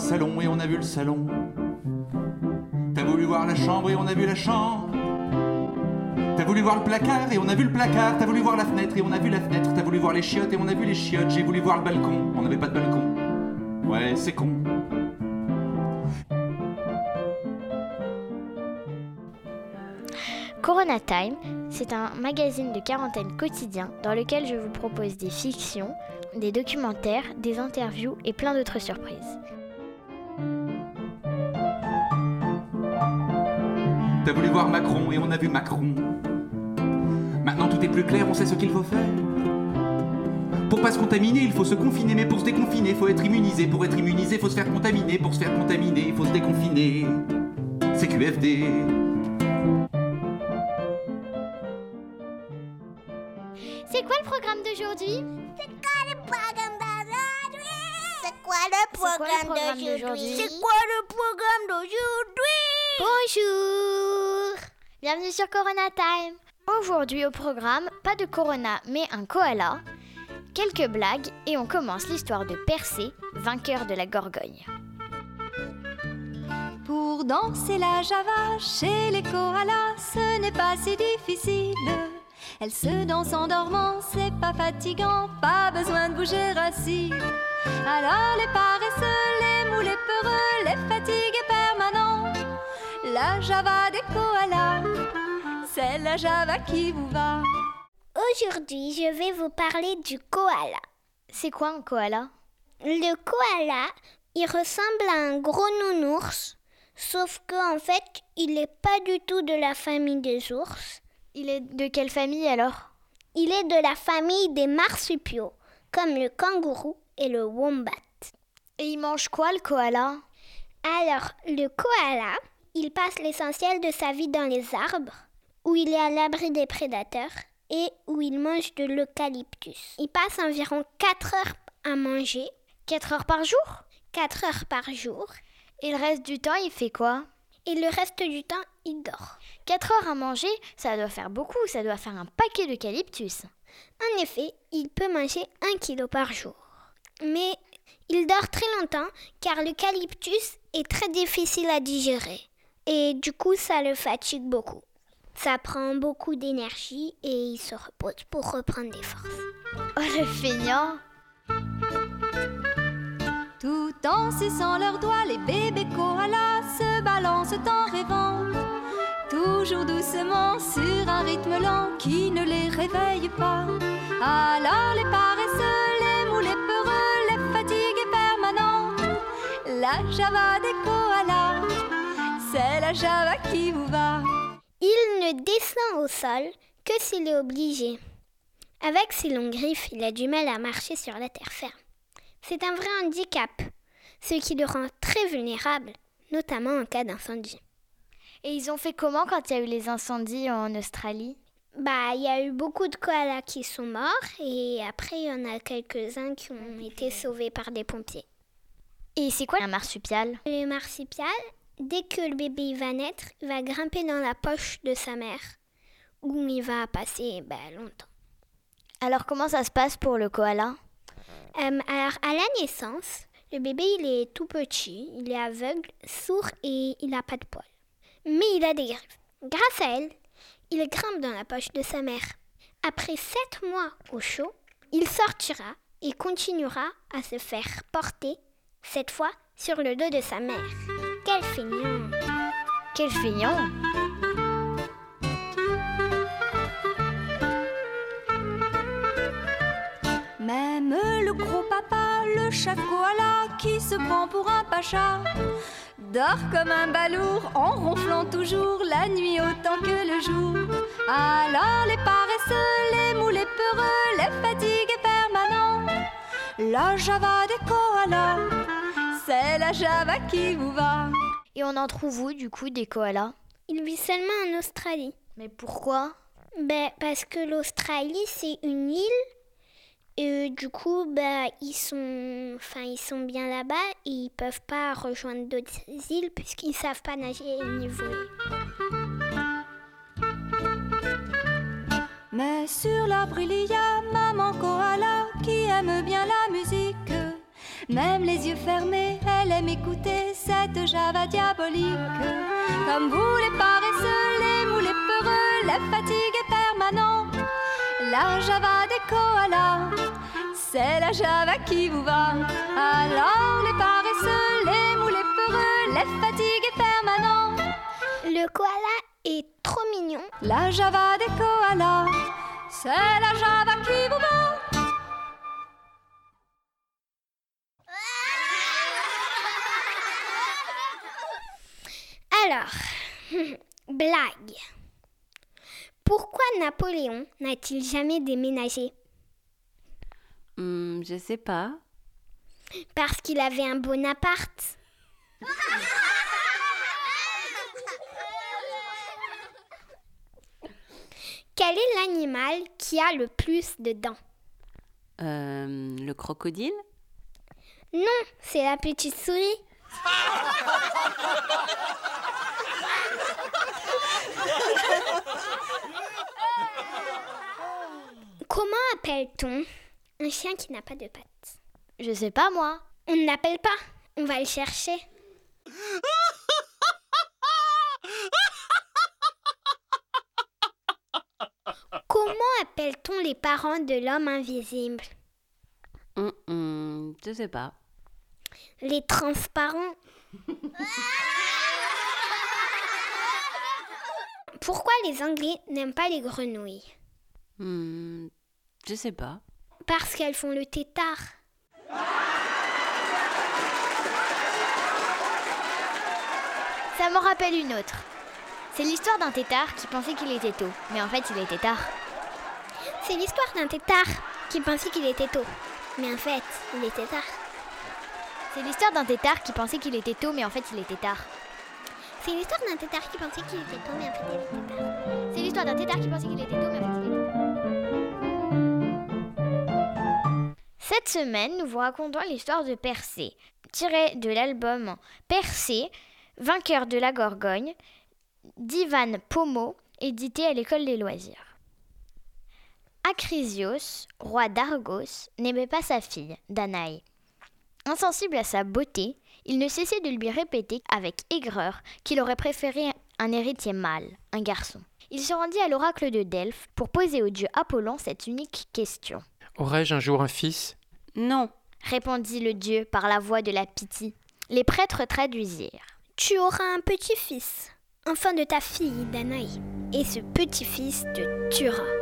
salon et on a vu le salon. T'as voulu voir la chambre et on a vu la chambre. T'as voulu voir le placard et on a vu le placard. T'as voulu voir la fenêtre et on a vu la fenêtre. T'as voulu voir les chiottes et on a vu les chiottes. J'ai voulu voir le balcon, on n'avait pas de balcon. Ouais, c'est con. Corona Time, c'est un magazine de quarantaine quotidien dans lequel je vous propose des fictions, des documentaires, des interviews et plein d'autres surprises. T'as voulu voir Macron et on a vu Macron. Maintenant tout est plus clair, on sait ce qu'il faut faire. Pour pas se contaminer, il faut se confiner, mais pour se déconfiner, il faut être immunisé. Pour être immunisé, il faut se faire contaminer. Pour se faire contaminer, il faut se déconfiner. C'est QFD. C'est quoi le programme d'aujourd'hui? C'est quoi le programme d'aujourd'hui? C'est quoi le programme d'aujourd'hui? C'est quoi le programme d'aujourd'hui? Bonjour Bienvenue sur Corona Time Aujourd'hui au programme, pas de Corona mais un koala, quelques blagues et on commence l'histoire de Persée, vainqueur de la Gorgogne. Pour danser la java chez les koalas, ce n'est pas si difficile. Elle se danse en dormant, c'est pas fatigant, pas besoin de bouger assis. Alors les paresseux, les mous, les peureux, les fatigués permanents, la java des koalas, c'est la java qui vous va. Aujourd'hui, je vais vous parler du koala. C'est quoi un koala? Le koala, il ressemble à un gros nounours, sauf qu'en fait, il n'est pas du tout de la famille des ours. Il est de quelle famille alors? Il est de la famille des marsupiaux, comme le kangourou et le wombat. Et il mange quoi le koala? Alors, le koala, il passe l'essentiel de sa vie dans les arbres, où il est à l'abri des prédateurs et où il mange de l'eucalyptus. Il passe environ 4 heures à manger, 4 heures par jour? 4 heures par jour, Et le reste du temps, il fait quoi? Et le reste du temps, il dort. 4 heures à manger, ça doit faire beaucoup, ça doit faire un paquet d'eucalyptus. En effet, il peut manger 1 kilo par jour. Mais il dort très longtemps car l'eucalyptus est très difficile à digérer. Et du coup, ça le fatigue beaucoup. Ça prend beaucoup d'énergie et il se repose pour reprendre des forces. Oh le feignant Tout en suçant leurs doigts, les bébés koalas se balancent en rêvant. Toujours doucement sur un rythme lent qui ne les réveille pas. Alors les paresseux, les mous, les peureux, les fatigués permanents. La java des koalas, c'est la java qui vous va. Il ne descend au sol que s'il est obligé. Avec ses longues griffes, il a du mal à marcher sur la terre ferme. C'est un vrai handicap, ce qui le rend très vulnérable, notamment en cas d'incendie. Et ils ont fait comment quand il y a eu les incendies en Australie? Bah, il y a eu beaucoup de koalas qui sont morts et après il y en a quelques-uns qui ont été sauvés par des pompiers. Et c'est quoi un marsupial? Le marsupial, dès que le bébé va naître, il va grimper dans la poche de sa mère où il va passer bah, longtemps. Alors comment ça se passe pour le koala? Euh, alors, à la naissance, le bébé, il est tout petit, il est aveugle, sourd et il n'a pas de poils. Mais il a des griffes. Grâce à elle, il grimpe dans la poche de sa mère. Après sept mois au chaud, il sortira et continuera à se faire porter, cette fois sur le dos de sa mère. Quel feignant Quel feignant Même le gros papa, le chat koala qui se prend pour un pacha, dort comme un balourd en ronflant toujours la nuit autant que le jour. Alors les paresseux, les mous, les peureux, les fatigués permanents, la java des koalas, c'est la java qui vous va. Et on en trouve où du coup des koalas? Il vit seulement en Australie. Mais pourquoi? Ben, parce que l'Australie, c'est une île. Et du coup, bah, ils sont, enfin, ils sont bien là-bas et ils peuvent pas rejoindre d'autres îles puisqu'ils savent pas nager ni voler. Mais sur l'arbre il y a maman koala qui aime bien la musique. Même les yeux fermés, elle aime écouter cette java diabolique. Comme vous les paresseux, les moulets peureux, la fatigue est permanente. La java des koalas, c'est la java qui vous va. Alors les paresseux, les moulets peureux, la fatigue est permanente. Le koala est trop mignon. La java des koalas, c'est la java qui vous va. Blague. Pourquoi Napoléon n'a-t-il jamais déménagé? Hmm, je sais pas. Parce qu'il avait un Bonaparte. Quel est l'animal qui a le plus de dents? Euh, le crocodile? Non, c'est la petite souris. Comment appelle-t-on un chien qui n'a pas de pattes? Je sais pas moi. On ne l'appelle pas, on va le chercher. Comment appelle-t-on les parents de l'homme invisible? Hmm, hmm, Je sais pas. Les transparents. Pourquoi les Anglais n'aiment pas les grenouilles? Hmm, je sais pas. Parce qu'elles font le tétard. Ça m'en rappelle une autre. C'est l'histoire d'un tétard qui pensait qu'il était tôt, mais en fait il était tard. C'est l'histoire d'un tétard qui pensait qu'il était tôt. Mais en fait, il était tard. C'est l'histoire d'un tétard qui pensait qu'il était tôt, mais en fait il était tard. C'est l'histoire d'un tétard qui pensait qu'il était tôt, mais en fait, il était tard. C'est l'histoire d'un tétard qui pensait qu'il était tôt, mais en fait il était tard. Cette semaine, nous vous racontons l'histoire de Persée, tirée de l'album Persée, vainqueur de la Gorgogne, d'Ivan Pomo, édité à l'école des loisirs. Acrisios, roi d'Argos, n'aimait pas sa fille, Danaé. Insensible à sa beauté, il ne cessait de lui répéter avec aigreur qu'il aurait préféré un héritier mâle, un garçon. Il se rendit à l'oracle de Delphes pour poser au dieu Apollon cette unique question. Aurais-je un jour un fils? Non. Répondit le dieu par la voix de la Pythie. Les prêtres traduisirent. Tu auras un petit-fils, enfant de ta fille, Danaï. Et ce petit-fils te tuera.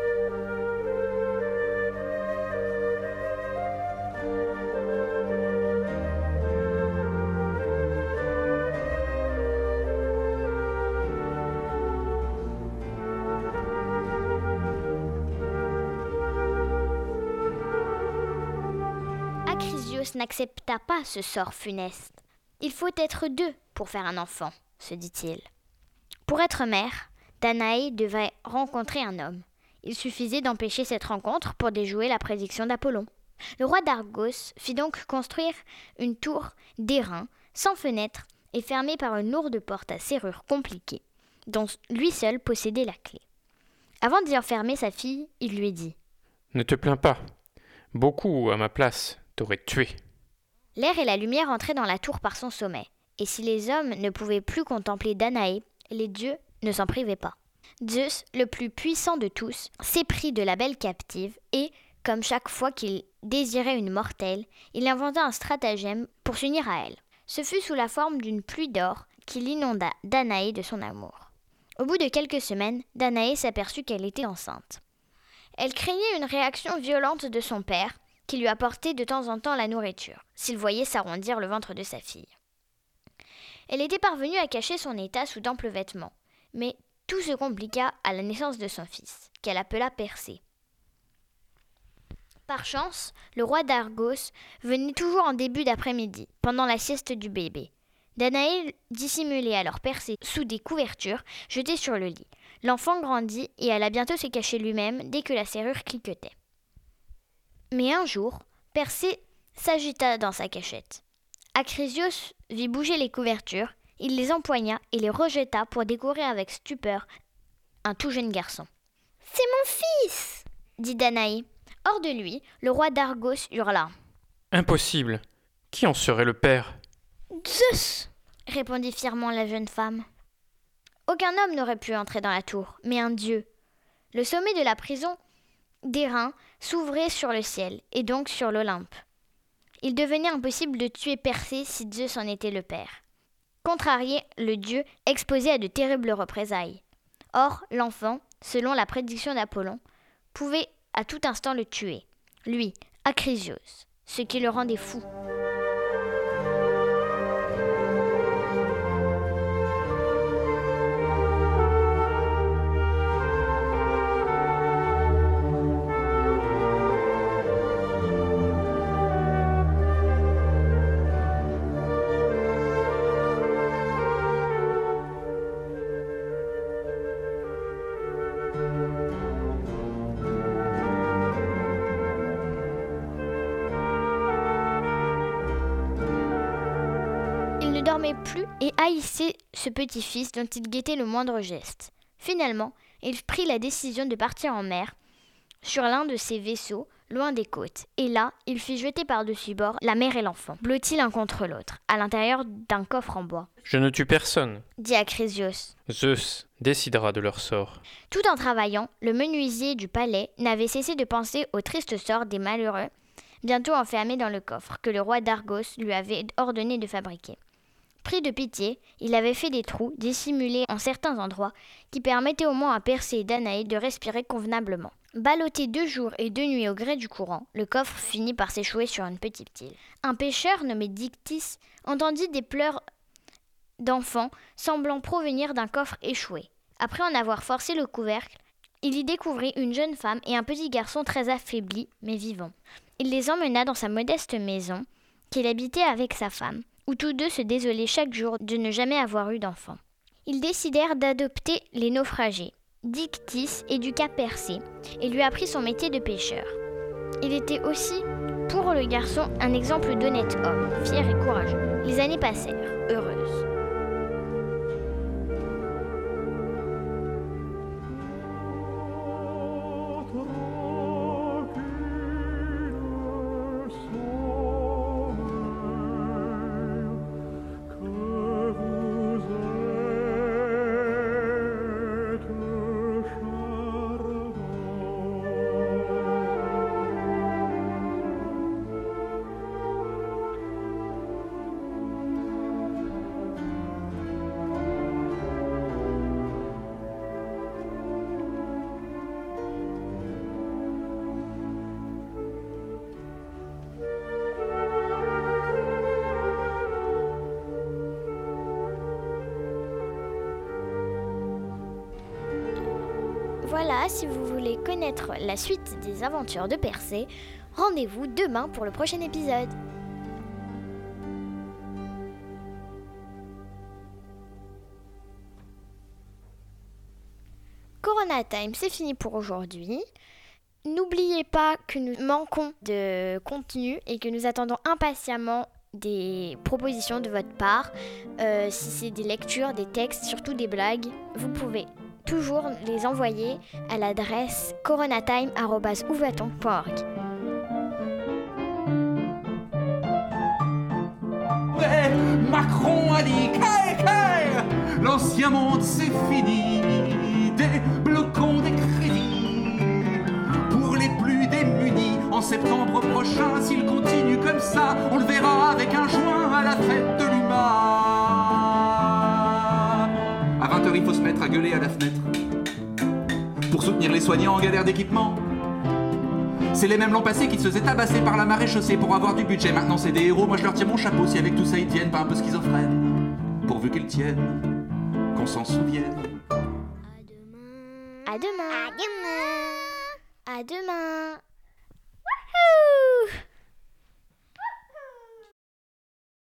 N'accepta pas ce sort funeste. Il faut être deux pour faire un enfant, se dit-il. Pour être mère, Danaé devait rencontrer un homme. Il suffisait d'empêcher cette rencontre pour déjouer la prédiction d'Apollon. Le roi d'Argos fit donc construire une tour d'airain, sans fenêtre et fermée par une lourde porte à serrure compliquée, dont lui seul possédait la clé. Avant d'y enfermer sa fille, il lui dit Ne te plains pas. Beaucoup, à ma place, tué. L'air et la lumière entraient dans la tour par son sommet, et si les hommes ne pouvaient plus contempler Danaé, les dieux ne s'en privaient pas. Zeus, le plus puissant de tous, s'éprit de la belle captive et, comme chaque fois qu'il désirait une mortelle, il inventa un stratagème pour s'unir à elle. Ce fut sous la forme d'une pluie d'or qu'il inonda Danaé de son amour. Au bout de quelques semaines, Danaé s'aperçut qu'elle était enceinte. Elle craignait une réaction violente de son père, qui lui apportait de temps en temps la nourriture, s'il voyait s'arrondir le ventre de sa fille. Elle était parvenue à cacher son état sous d'amples vêtements, mais tout se compliqua à la naissance de son fils, qu'elle appela Persée. Par chance, le roi d'Argos venait toujours en début d'après-midi, pendant la sieste du bébé. Danaé dissimulait alors Persée sous des couvertures jetées sur le lit. L'enfant grandit et alla bientôt se cacher lui-même dès que la serrure cliquetait. Mais un jour, Persée s'agita dans sa cachette. Acrisios vit bouger les couvertures, il les empoigna et les rejeta pour découvrir avec stupeur un tout jeune garçon. C'est mon fils Dit Danaé. Hors de lui, le roi d'Argos hurla. Impossible. Qui en serait le père? Zeus répondit fièrement la jeune femme. Aucun homme n'aurait pu entrer dans la tour, mais un dieu. Le sommet de la prison d'airain s'ouvrait sur le ciel, et donc sur l'Olympe. Il devenait impossible de tuer Persée si Zeus en était le père. Contrarié, le dieu exposé à de terribles représailles. Or, l'enfant, selon la prédiction d'Apollon, pouvait à tout instant le tuer, lui, Acrisios, ce qui le rendait fou. Dormait plus et haïssait ce petit-fils dont il guettait le moindre geste. Finalement, il prit la décision de partir en mer sur l'un de ses vaisseaux, loin des côtes, et là, il fit jeter par-dessus bord la mère et l'enfant, blottis l'un contre l'autre, à l'intérieur d'un coffre en bois, Je ne tue personne. dit Acrisios. Zeus décidera de leur sort. Tout en travaillant, le menuisier du palais n'avait cessé de penser au triste sort des malheureux, bientôt enfermés dans le coffre que le roi d'Argos lui avait ordonné de fabriquer. Pris de pitié, il avait fait des trous dissimulés en certains endroits qui permettaient au moins à Persée et Danaé de respirer convenablement. Ballotté deux jours et deux nuits au gré du courant, le coffre finit par s'échouer sur une petite île. Un pêcheur nommé Dictys entendit des pleurs d'enfants semblant provenir d'un coffre échoué. Après en avoir forcé le couvercle, il y découvrit une jeune femme et un petit garçon très affaibli mais vivant. Il les emmena dans sa modeste maison qu'il habitait avec sa femme, où tous deux se désolaient chaque jour de ne jamais avoir eu d'enfant. Ils décidèrent d'adopter les naufragés. Dictys éduqua Persée et lui apprit son métier de pêcheur. Il était aussi, pour le garçon, un exemple d'honnête homme, fier et courageux. Les années passèrent, heureuses. Si vous voulez connaître la suite des aventures de Persée, rendez-vous demain pour le prochain épisode. Corona Time, c'est fini pour aujourd'hui. N'oubliez pas que nous manquons de contenu et que nous attendons impatiemment des propositions de votre part. Euh, si c'est des lectures, des textes, surtout des blagues, vous pouvez toujours les envoyer à l'adresse coronatime.ouvaton.org. Macron a dit L'ancien monde c'est fini. Débloquons des crédits Pour les plus démunis. En septembre prochain S'il continue comme ça On le verra avec un joint à la fête de l'UMA À 20h il faut se mettre à gueuler à la fenêtre Pour soutenir les soignants en galère d'équipement c'est les mêmes l'an passé qui se faisaient tabasser par la marée chaussée pour avoir du budget. Maintenant, c'est des héros. Moi, je leur tire mon chapeau si avec tout ça ils tiennent pas un peu schizophrènes. Pourvu qu'ils tiennent, qu'on s'en souvienne. À demain. À demain À demain. Wouhou